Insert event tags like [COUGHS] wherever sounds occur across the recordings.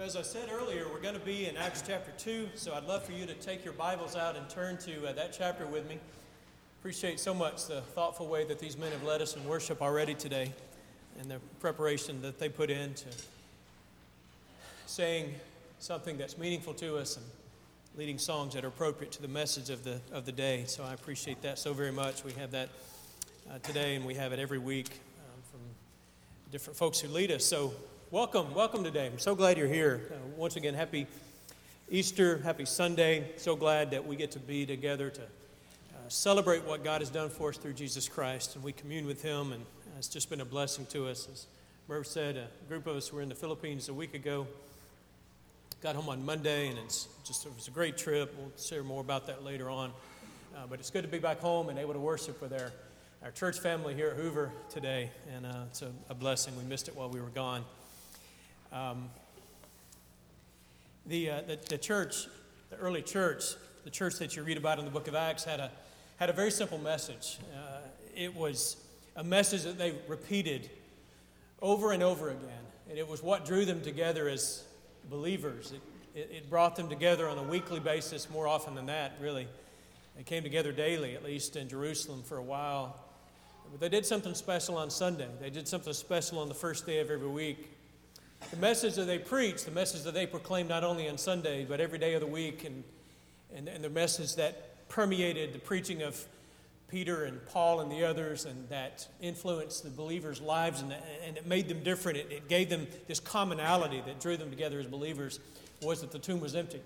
So, as I said earlier, we're going to be in Acts chapter 2, so I'd love for you to take your Bibles out and turn to uh, that chapter with me. Appreciate so much the thoughtful way that these men have led us in worship already today and the preparation that they put into saying something that's meaningful to us and leading songs that are appropriate to the message of the, of the day. So, I appreciate that so very much. We have that uh, today, and we have it every week um, from different folks who lead us. So, welcome, welcome today. I'm so glad you're here. Uh, once again, happy Easter, happy Sunday. So glad that we get to be together to uh, celebrate what God has done for us through Jesus Christ, and we commune with Him, and it's just been a blessing to us. As Merv said, a group of us were in the Philippines a week ago. Got home on Monday, and it's just it was a great trip. We'll share more about that later on. Uh, but it's good to be back home and able to worship with our, our church family here at Hoover today, and uh, it's a, a blessing. We missed it while we were gone. Um, the, uh, the, the, church, the early church, the church that you read about in the book of Acts, had a, had a very simple message. Uh, it was a message that they repeated over and over again, and it was what drew them together as believers. It, it, it brought them together on a weekly basis more often than that, really. They came together daily, at least in Jerusalem for a while. But they did something special on Sunday. They did something special on the first day of every week. The message that they preached, the message that they proclaimed not only on Sunday, but every day of the week, and, and, and the message that permeated the preaching of Peter and Paul and the others, and that influenced the believers' lives and, and it made them different. It, it gave them this commonality that drew them together as believers was that the tomb was empty.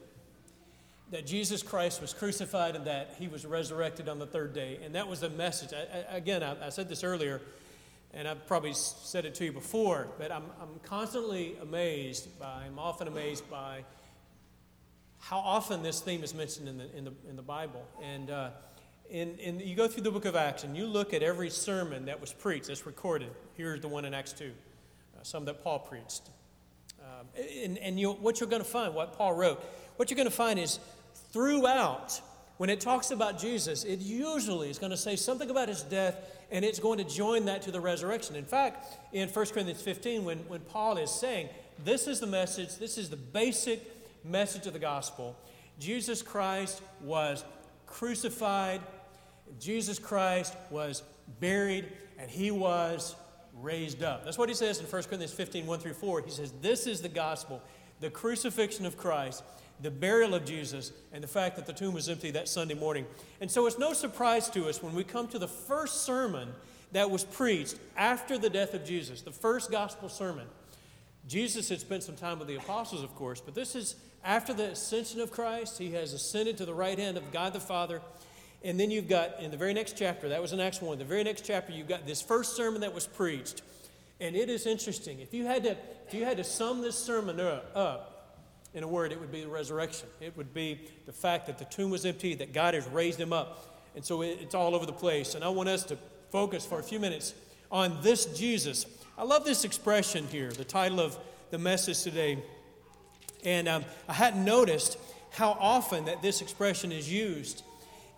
That Jesus Christ was crucified and that he was resurrected on the third day. And that was the message. I, I, again, I, I said this earlier and I've probably said it to you before, but I'm, I'm constantly amazed by, I'm often amazed by how often this theme is mentioned in the, in the, in the Bible. And uh, in, in, you go through the book of Acts and you look at every sermon that was preached, that's recorded. Here's the one in Acts 2, uh, some that Paul preached. Um, and and you, what you're going to find, what Paul wrote, what you're going to find is throughout, when it talks about Jesus, it usually is going to say something about his death and it's going to join that to the resurrection. In fact, in 1 Corinthians 15, when, when Paul is saying, This is the message, this is the basic message of the gospel Jesus Christ was crucified, Jesus Christ was buried, and he was raised up. That's what he says in 1 Corinthians 15, 1 through 4. He says, This is the gospel, the crucifixion of Christ the burial of Jesus, and the fact that the tomb was empty that Sunday morning. And so it's no surprise to us when we come to the first sermon that was preached after the death of Jesus, the first gospel sermon. Jesus had spent some time with the apostles, of course, but this is after the ascension of Christ. He has ascended to the right hand of God the Father. And then you've got, in the very next chapter, that was in Acts 1, the very next chapter, you've got this first sermon that was preached. And it is interesting. If you had to, if you had to sum this sermon up in a word, it would be the resurrection. It would be the fact that the tomb was empty, that God has raised him up. And so it's all over the place. And I want us to focus for a few minutes on this Jesus. I love this expression here, the title of the message today. And um, I hadn't noticed how often that this expression is used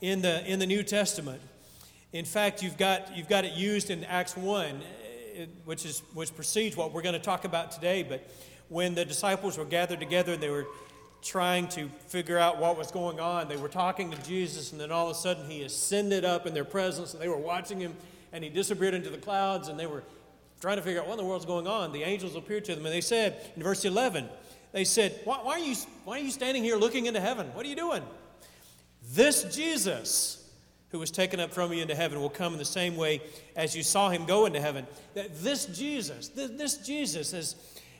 in the, in the New Testament. In fact, you've got, you've got it used in Acts 1, eh, which, is, which precedes what we're going to talk about today. But when the disciples were gathered together and they were trying to figure out what was going on. They were talking to Jesus, and then all of a sudden he ascended up in their presence, and they were watching him, and he disappeared into the clouds, and they were trying to figure out what in the world's going on. The angels appeared to them, and they said, in verse 11, they said, why, why, are you, why are you standing here looking into heaven? What are you doing? This Jesus who was taken up from you into heaven will come in the same way as you saw him go into heaven. That this Jesus, this, this Jesus is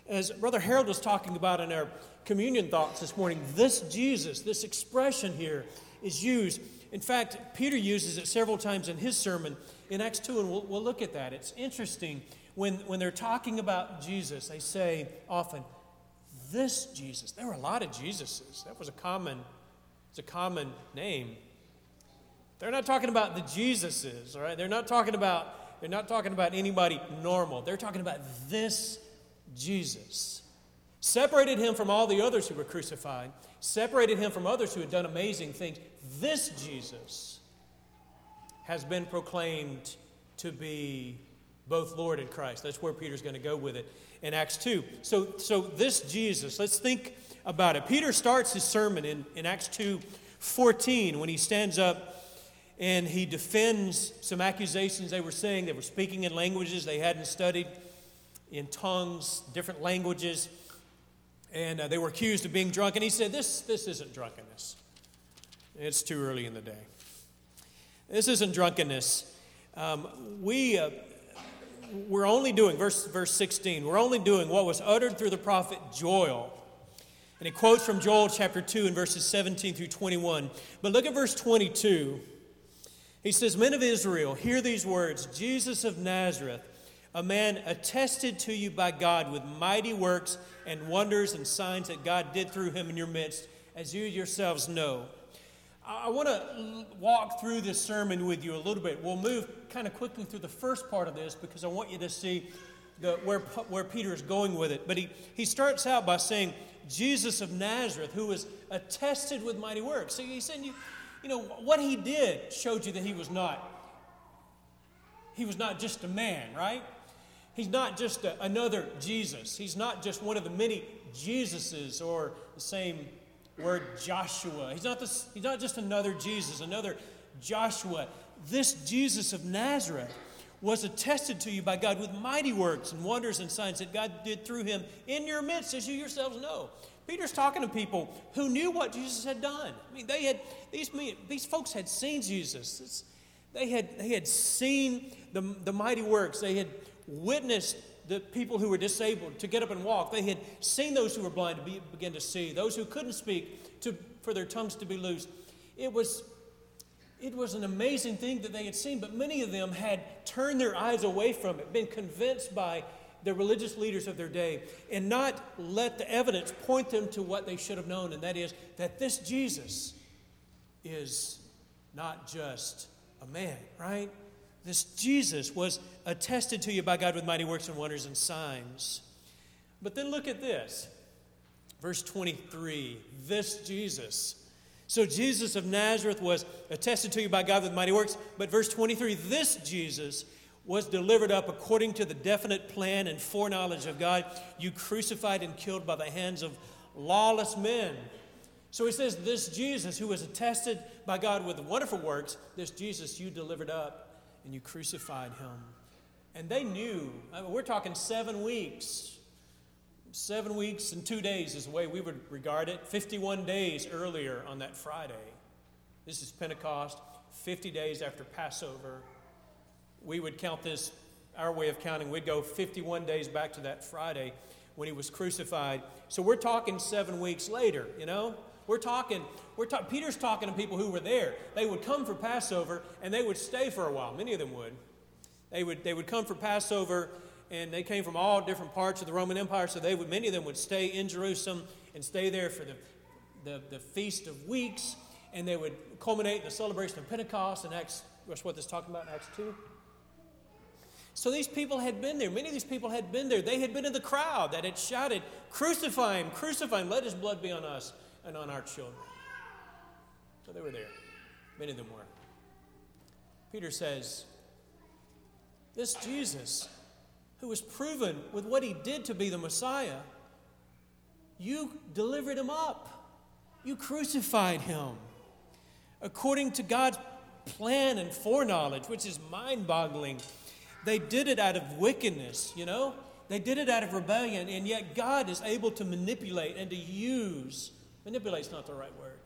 as Brother Harold was talking about in our communion thoughts this morning, this Jesus, this expression here, is used. In fact, Peter uses it several times in his sermon in Acts 2, and we'll, we'll look at that. It's interesting when, when they're talking about Jesus, they say often, this Jesus. There were a lot of Jesuses. That was a common, it's a common name. They're not talking about the Jesuses, all right? They're not talking about, they're not talking about anybody normal. They're talking about this Jesus. Separated him from all the others who were crucified, separated him from others who had done amazing things. This Jesus has been proclaimed to be both Lord and Christ. That's where Peter's going to go with it in Acts 2. So, so this Jesus, let's think about it. Peter starts his sermon in, in Acts 2 14 when he stands up and he defends some accusations they were saying. They were speaking in languages they hadn't studied, in tongues, different languages, and uh, they were accused of being drunk. And he said, This, this isn't drunkenness. It's too early in the day. This isn't drunkenness. Um, we, uh, we're only doing, verse, verse 16, we're only doing what was uttered through the prophet Joel. And he quotes from Joel chapter 2 and verses 17 through 21. But look at verse 22. He says, Men of Israel, hear these words Jesus of Nazareth, a man attested to you by God with mighty works and wonders and signs that God did through him in your midst, as you yourselves know. I want to walk through this sermon with you a little bit. We'll move kind of quickly through the first part of this because I want you to see the, where, where Peter is going with it. But he, he starts out by saying, Jesus of Nazareth, who was attested with mighty works. So he's saying, you, you know, what he did showed you that he was not, he was not just a man, right? He's not just a, another Jesus. He's not just one of the many Jesuses or the same word Joshua. He's not, this, he's not just another Jesus, another Joshua. This Jesus of Nazareth was attested to you by God with mighty works and wonders and signs that God did through him in your midst, as you yourselves know. Peter's talking to people who knew what Jesus had done. I mean, they had these these folks had seen Jesus. It's, they had they had seen the, the mighty works. They had witnessed the people who were disabled to get up and walk. They had seen those who were blind to be, begin to see, those who couldn't speak to, for their tongues to be loosed. It was, it was an amazing thing that they had seen, but many of them had turned their eyes away from it, been convinced by the religious leaders of their day, and not let the evidence point them to what they should have known, and that is that this Jesus is not just a man, right? This Jesus was attested to you by God with mighty works and wonders and signs. But then look at this. Verse 23 this Jesus. So Jesus of Nazareth was attested to you by God with mighty works. But verse 23 this Jesus was delivered up according to the definite plan and foreknowledge of God. You crucified and killed by the hands of lawless men. So he says, This Jesus who was attested by God with wonderful works, this Jesus you delivered up and you crucified him. And they knew, I mean, we're talking seven weeks. Seven weeks and two days is the way we would regard it. 51 days earlier on that Friday. This is Pentecost, 50 days after Passover. We would count this, our way of counting, we'd go 51 days back to that Friday when he was crucified. So we're talking seven weeks later, you know? We're talking, we're ta- Peter's talking to people who were there. They would come for Passover and they would stay for a while. Many of them would. They would, they would come for Passover and they came from all different parts of the Roman Empire, so they would, many of them would stay in Jerusalem and stay there for the, the, the Feast of Weeks, and they would culminate in the celebration of Pentecost in Acts, that's what this is talking about in Acts 2. So these people had been there. Many of these people had been there. They had been in the crowd that had shouted, Crucify him, crucify him, let his blood be on us and on our children. So they were there. Many of them were. Peter says, This Jesus, who was proven with what he did to be the Messiah, you delivered him up. You crucified him. According to God's plan and foreknowledge, which is mind boggling, they did it out of wickedness, you know? They did it out of rebellion, and yet God is able to manipulate and to use Manipulate's not the right word.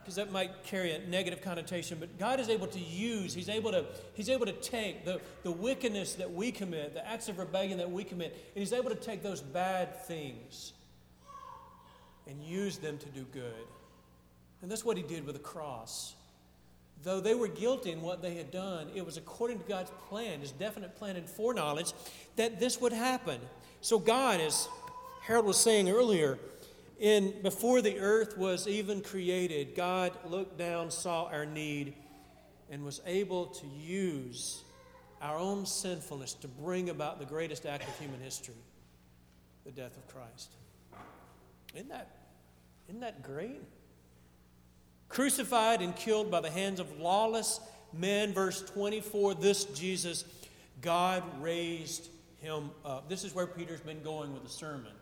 Because that might carry a negative connotation but god is able to use he's able to he's able to take the, the wickedness that we commit the acts of rebellion that we commit and he's able to take those bad things and use them to do good. And that's what he did with the cross. Though they were guilty in what they had done it was according to god's plan his definite plan and foreknowledge that this would happen. So god as harold was saying earlier in before the earth was even created, God looked down, saw our need, and was able to use our own sinfulness to bring about the greatest act of human history, the death of Christ. Isn't that, isn't that great? Crucified and killed by the hands of lawless men, verse 24, this Jesus God raised him up. This is where Peter's been going with the sermon.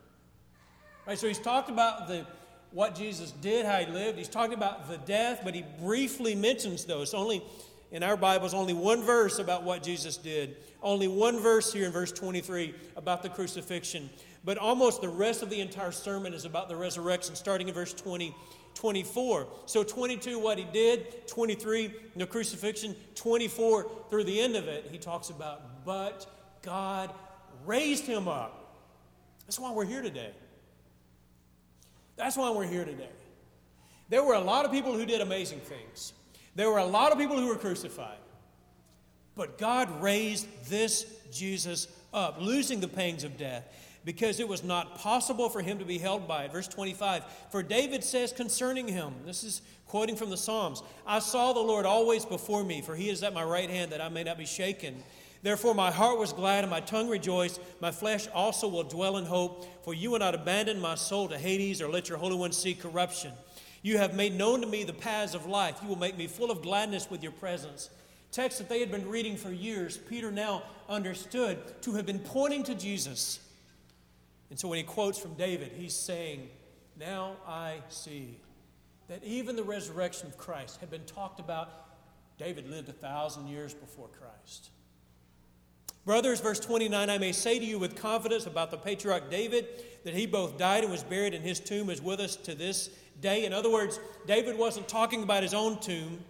Right, so he's talked about the what Jesus did, how he lived. He's talking about the death, but he briefly mentions those. Only in our Bibles, only one verse about what Jesus did. Only one verse here in verse 23 about the crucifixion. But almost the rest of the entire sermon is about the resurrection, starting in verse 20, 24. So 22, what he did, 23, the crucifixion, 24, through the end of it, he talks about, but God raised him up. That's why we're here today. That's why we're here today. There were a lot of people who did amazing things. There were a lot of people who were crucified. But God raised this Jesus up, losing the pangs of death, because it was not possible for him to be held by it. Verse 25 For David says concerning him, this is quoting from the Psalms I saw the Lord always before me, for he is at my right hand that I may not be shaken. Therefore, my heart was glad and my tongue rejoiced. My flesh also will dwell in hope, for you will not abandon my soul to Hades or let your Holy One see corruption. You have made known to me the paths of life. You will make me full of gladness with your presence. Text that they had been reading for years, Peter now understood to have been pointing to Jesus. And so when he quotes from David, he's saying, Now I see that even the resurrection of Christ had been talked about. David lived a thousand years before Christ. Brothers, verse 29, I may say to you with confidence about the patriarch David that he both died and was buried, and his tomb is with us to this day. In other words, David wasn't talking about his own tomb.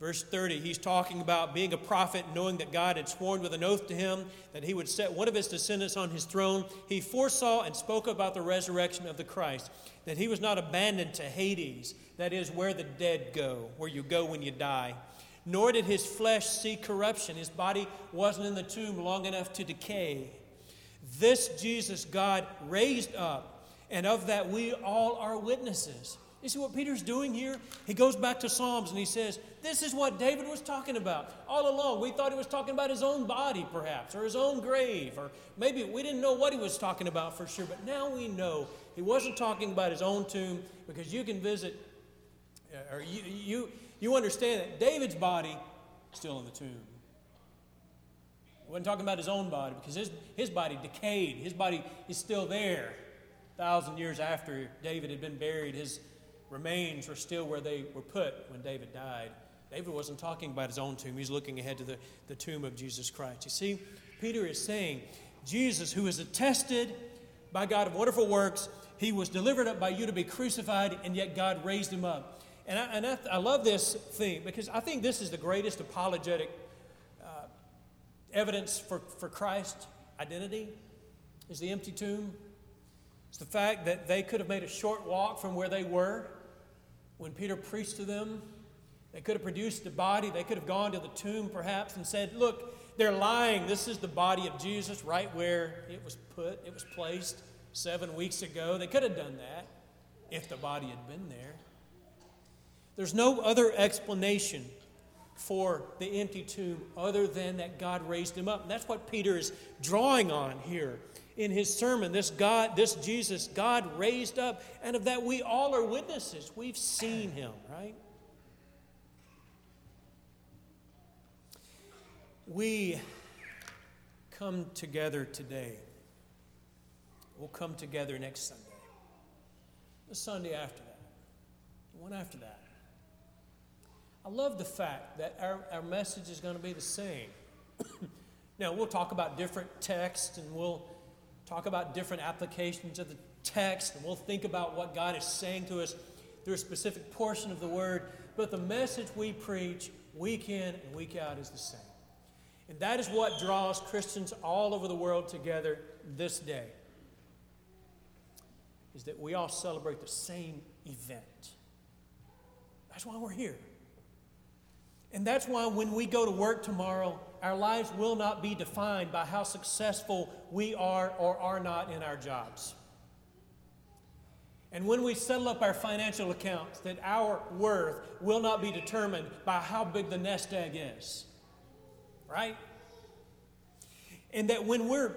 Verse 30, he's talking about being a prophet, knowing that God had sworn with an oath to him that he would set one of his descendants on his throne. He foresaw and spoke about the resurrection of the Christ, that he was not abandoned to Hades, that is, where the dead go, where you go when you die nor did his flesh see corruption. His body wasn't in the tomb long enough to decay. This Jesus God raised up, and of that we all are witnesses. You see what Peter's doing here? He goes back to Psalms and he says, This is what David was talking about all along. We thought he was talking about his own body, perhaps, or his own grave, or maybe we didn't know what he was talking about for sure, but now we know he wasn't talking about his own tomb because you can visit, uh, or you, you, you understand that David's body still in the tomb. He wasn't talking about his own body because his, his body decayed. His body is still there. A thousand years after David had been buried, his remains were still where they were put when David died. David wasn't talking about his own tomb, he's looking ahead to the, the tomb of Jesus Christ. You see, Peter is saying, Jesus, who is attested by God of wonderful works, he was delivered up by you to be crucified, and yet God raised him up. And I, and I, I love this theme because I think this is the greatest apologetic uh, evidence for, for Christ's identity is the empty tomb. It's the fact that they could have made a short walk from where they were when Peter preached to them. They could have produced the body. They could have gone to the tomb perhaps and said, Look, they're lying. This is the body of Jesus right where it was put, it was placed seven weeks ago. They could have done that if the body had been there. There's no other explanation for the empty tomb other than that God raised him up. And that's what Peter is drawing on here in his sermon. This God, this Jesus, God raised up, and of that we all are witnesses. We've seen him, right? We come together today. We'll come together next Sunday. The Sunday after that. The one after that. I love the fact that our, our message is going to be the same. [COUGHS] now, we'll talk about different texts and we'll talk about different applications of the text and we'll think about what God is saying to us through a specific portion of the Word. But the message we preach week in and week out is the same. And that is what draws Christians all over the world together this day. Is that we all celebrate the same event. That's why we're here. And that's why when we go to work tomorrow, our lives will not be defined by how successful we are or are not in our jobs. And when we settle up our financial accounts, that our worth will not be determined by how big the nest egg is. Right? And that when we're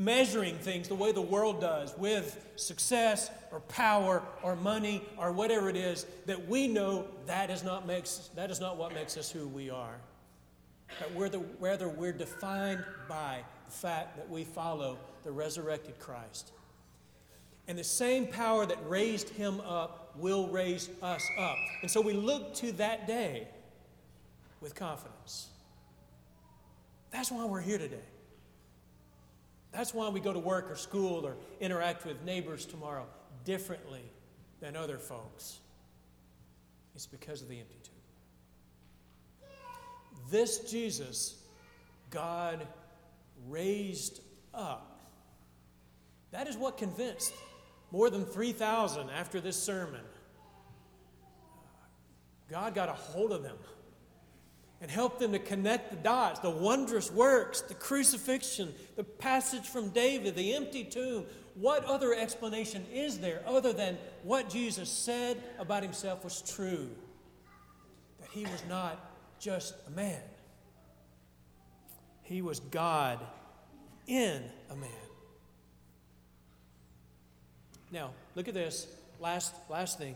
measuring things the way the world does with success or power or money or whatever it is that we know that is not makes that is not what makes us who we are but whether, whether we're defined by the fact that we follow the resurrected Christ. And the same power that raised him up will raise us up. And so we look to that day with confidence. That's why we're here today. That's why we go to work or school or interact with neighbors tomorrow differently than other folks. It's because of the empty tomb. This Jesus, God raised up. That is what convinced more than 3,000 after this sermon. God got a hold of them and help them to connect the dots, the wondrous works, the crucifixion, the passage from David, the empty tomb. What other explanation is there other than what Jesus said about himself was true? That he was not just a man, he was God in a man. Now, look at this. Last, last thing.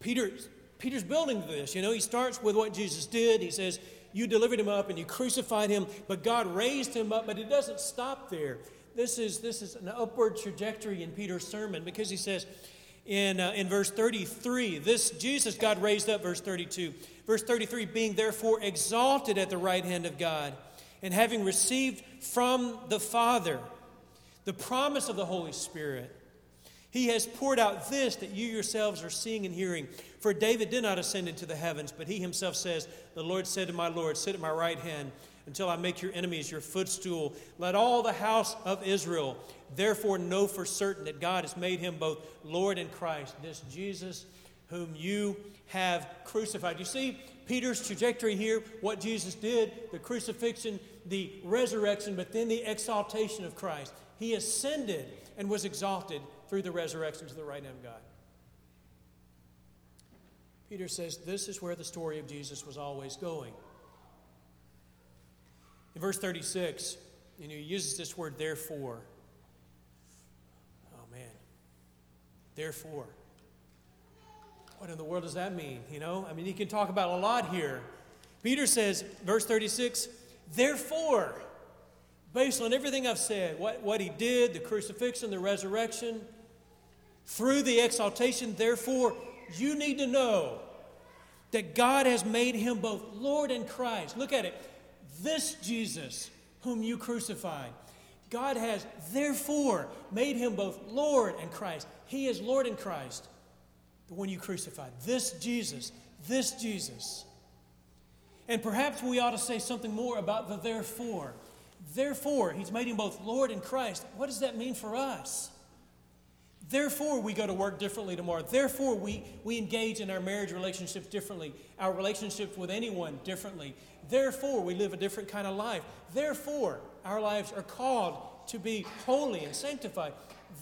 Peter, Peter's building this. You know, he starts with what Jesus did. He says, You delivered him up and you crucified him, but God raised him up. But it doesn't stop there. This is, this is an upward trajectory in Peter's sermon because he says in, uh, in verse 33, this Jesus God raised up, verse 32. Verse 33, being therefore exalted at the right hand of God, and having received from the Father the promise of the Holy Spirit he has poured out this that you yourselves are seeing and hearing. For David did not ascend into the heavens, but he himself says, The Lord said to my Lord, Sit at my right hand until I make your enemies your footstool. Let all the house of Israel therefore know for certain that God has made him both Lord and Christ, this Jesus whom you have crucified. You see Peter's trajectory here, what Jesus did, the crucifixion, the resurrection, but then the exaltation of Christ. He ascended and was exalted through the resurrection to the right hand of God. Peter says this is where the story of Jesus was always going. In verse 36, you know, he uses this word therefore. Oh man. Therefore. What in the world does that mean? You know, I mean, he can talk about a lot here. Peter says, verse 36, therefore, based on everything I've said, what, what he did, the crucifixion, the resurrection, through the exaltation. Therefore, you need to know that God has made him both Lord and Christ. Look at it. This Jesus, whom you crucified, God has therefore made him both Lord and Christ. He is Lord and Christ, the one you crucified. This Jesus, this Jesus. And perhaps we ought to say something more about the therefore. Therefore, he's made him both Lord and Christ. What does that mean for us? Therefore, we go to work differently tomorrow. Therefore, we, we engage in our marriage relationships differently, our relationships with anyone differently. Therefore, we live a different kind of life. Therefore, our lives are called to be holy and sanctified.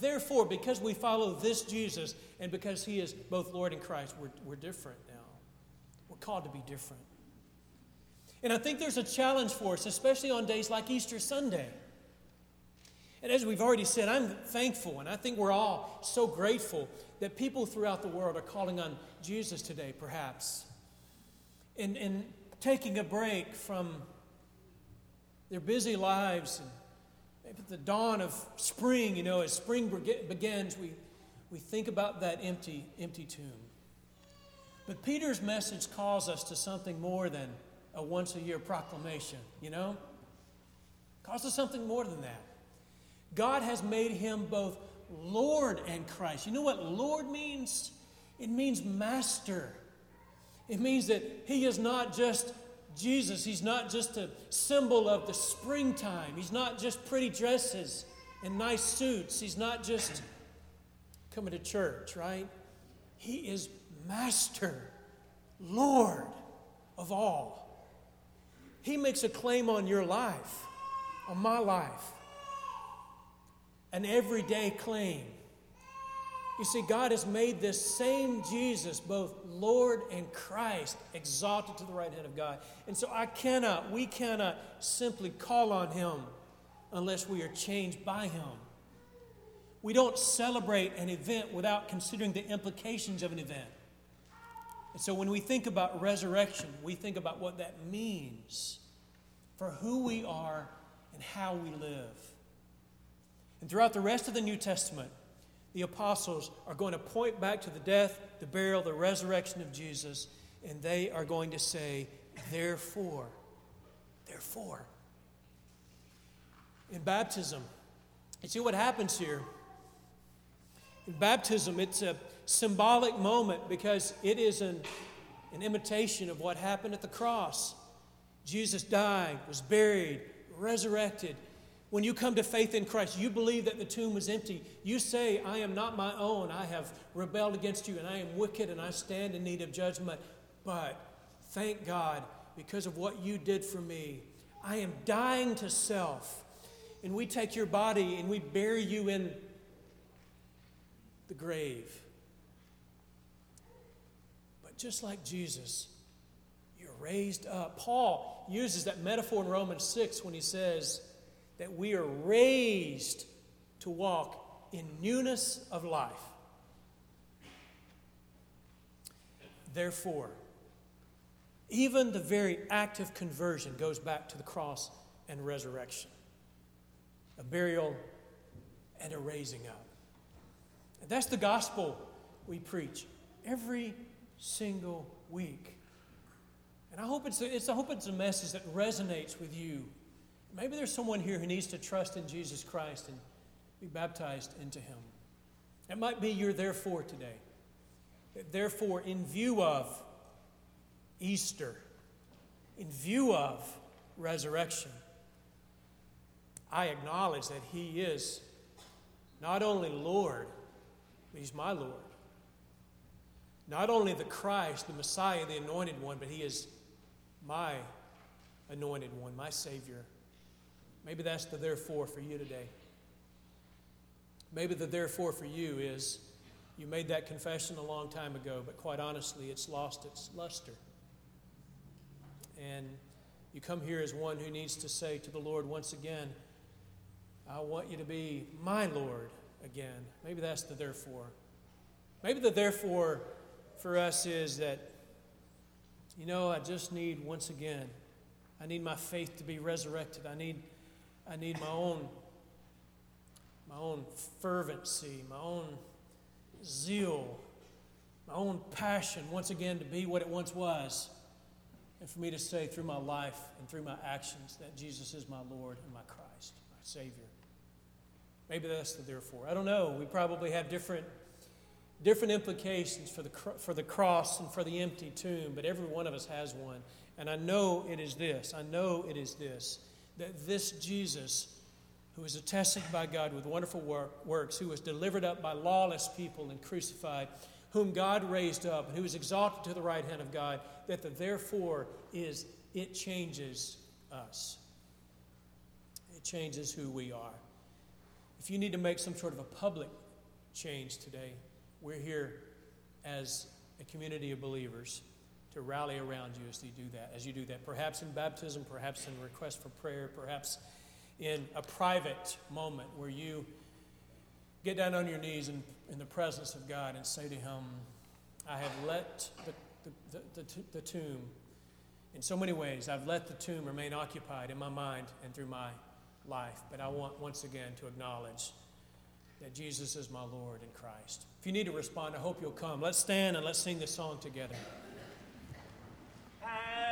Therefore, because we follow this Jesus and because he is both Lord and Christ, we're, we're different now. We're called to be different. And I think there's a challenge for us, especially on days like Easter Sunday. And as we've already said, I'm thankful, and I think we're all so grateful that people throughout the world are calling on Jesus today, perhaps, and, and taking a break from their busy lives. And at the dawn of spring, you know, as spring begins, we, we think about that empty, empty tomb. But Peter's message calls us to something more than a once a year proclamation, you know? Calls us something more than that. God has made him both Lord and Christ. You know what Lord means? It means master. It means that he is not just Jesus, he's not just a symbol of the springtime, he's not just pretty dresses and nice suits, he's not just coming to church, right? He is master, Lord of all. He makes a claim on your life, on my life an everyday claim. You see, God has made this same Jesus both Lord and Christ exalted to the right hand of God. And so I cannot, we cannot simply call on Him unless we are changed by Him. We don't celebrate an event without considering the implications of an event. And so when we think about resurrection, we think about what that means for who we are and how we live. And throughout the rest of the New Testament, the apostles are going to point back to the death, the burial, the resurrection of Jesus, and they are going to say, therefore, therefore. In baptism, you see what happens here? In baptism, it's a symbolic moment because it is an, an imitation of what happened at the cross. Jesus died, was buried, resurrected. When you come to faith in Christ, you believe that the tomb was empty. You say, I am not my own. I have rebelled against you, and I am wicked, and I stand in need of judgment. But thank God, because of what you did for me, I am dying to self. And we take your body and we bury you in the grave. But just like Jesus, you're raised up. Paul uses that metaphor in Romans 6 when he says that we are raised to walk in newness of life. Therefore, even the very act of conversion goes back to the cross and resurrection a burial and a raising up. And that's the gospel we preach every single week. And I hope it's, a, it's, I hope it's a message that resonates with you. Maybe there's someone here who needs to trust in Jesus Christ and be baptized into Him. It might be your therefore today. Therefore, in view of Easter, in view of resurrection, I acknowledge that He is not only Lord, but He's my Lord. Not only the Christ, the Messiah, the anointed one, but He is my anointed one, my Savior. Maybe that's the therefore for you today. Maybe the therefore for you is you made that confession a long time ago, but quite honestly, it's lost its luster. And you come here as one who needs to say to the Lord once again, I want you to be my Lord again. Maybe that's the therefore. Maybe the therefore for us is that, you know, I just need, once again, I need my faith to be resurrected. I need, I need my own, my own fervency, my own zeal, my own passion, once again, to be what it once was. And for me to say through my life and through my actions that Jesus is my Lord and my Christ, my Savior. Maybe that's the therefore. I don't know. We probably have different, different implications for the, for the cross and for the empty tomb, but every one of us has one. And I know it is this. I know it is this that this Jesus, who was attested by God with wonderful work, works, who was delivered up by lawless people and crucified, whom God raised up, and who is exalted to the right hand of God, that the therefore is it changes us. It changes who we are. If you need to make some sort of a public change today, we're here as a community of believers to rally around you as you do that. As you do that, perhaps in baptism, perhaps in request for prayer, perhaps in a private moment where you get down on your knees in, in the presence of God and say to Him, I have let the, the, the, the, tomb, in so many ways, I've let the tomb remain occupied in my mind and through my life. But I want once again to acknowledge that Jesus is my Lord in Christ. If you need to respond, I hope you'll come. Let's stand and let's sing this song together. And